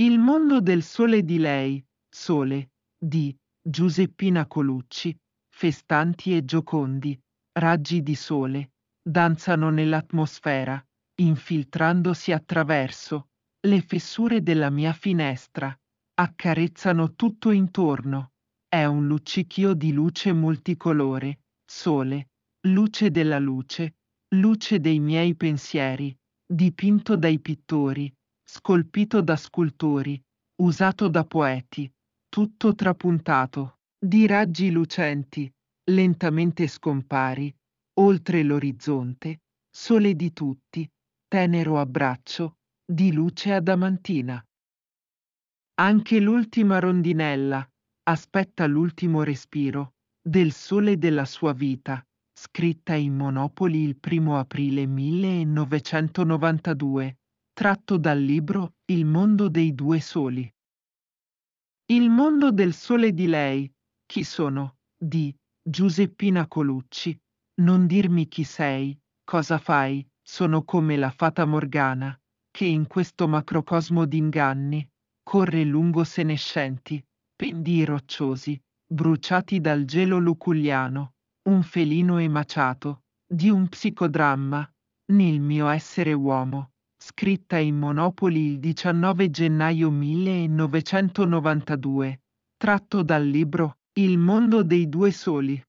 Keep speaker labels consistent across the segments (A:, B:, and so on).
A: Il mondo del sole di lei, Sole, di Giuseppina Colucci, festanti e giocondi, raggi di sole, danzano nell'atmosfera, infiltrandosi attraverso le fessure della mia finestra, accarezzano tutto intorno. È un luccichio di luce multicolore, sole, luce della luce, luce dei miei pensieri, dipinto dai pittori, scolpito da scultori, usato da poeti, tutto trapuntato, di raggi lucenti, lentamente scompari, oltre l'orizzonte, sole di tutti, tenero abbraccio, di luce adamantina. Anche l'ultima rondinella aspetta l'ultimo respiro del sole della sua vita, scritta in Monopoli il primo aprile 1992, tratto dal libro Il mondo dei due soli. Il mondo del sole di lei, chi sono? di Giuseppina Colucci. Non dirmi chi sei, cosa fai, sono come la fata Morgana, che in questo macrocosmo d'inganni corre lungo senescenti, pendii rocciosi, bruciati dal gelo luculliano, un felino emaciato, di un psicodramma, nel mio essere uomo, scritta in Monopoli il 19 gennaio 1992, tratto dal libro Il mondo dei due soli.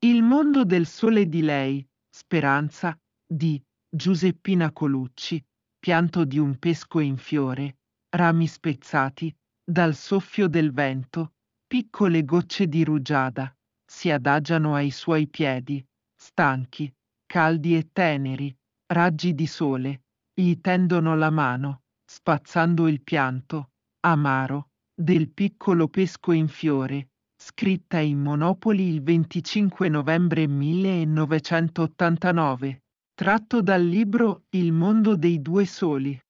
A: Il mondo del sole di lei, Speranza, di Giuseppina Colucci, pianto di un pesco in fiore, rami spezzati, dal soffio del vento, piccole gocce di rugiada, si adagiano ai suoi piedi, stanchi, caldi e teneri, raggi di sole, gli tendono la mano, spazzando il pianto, amaro, del piccolo pesco in fiore, scritta in Monopoli il 25 novembre 1989, tratto dal libro Il mondo dei due soli.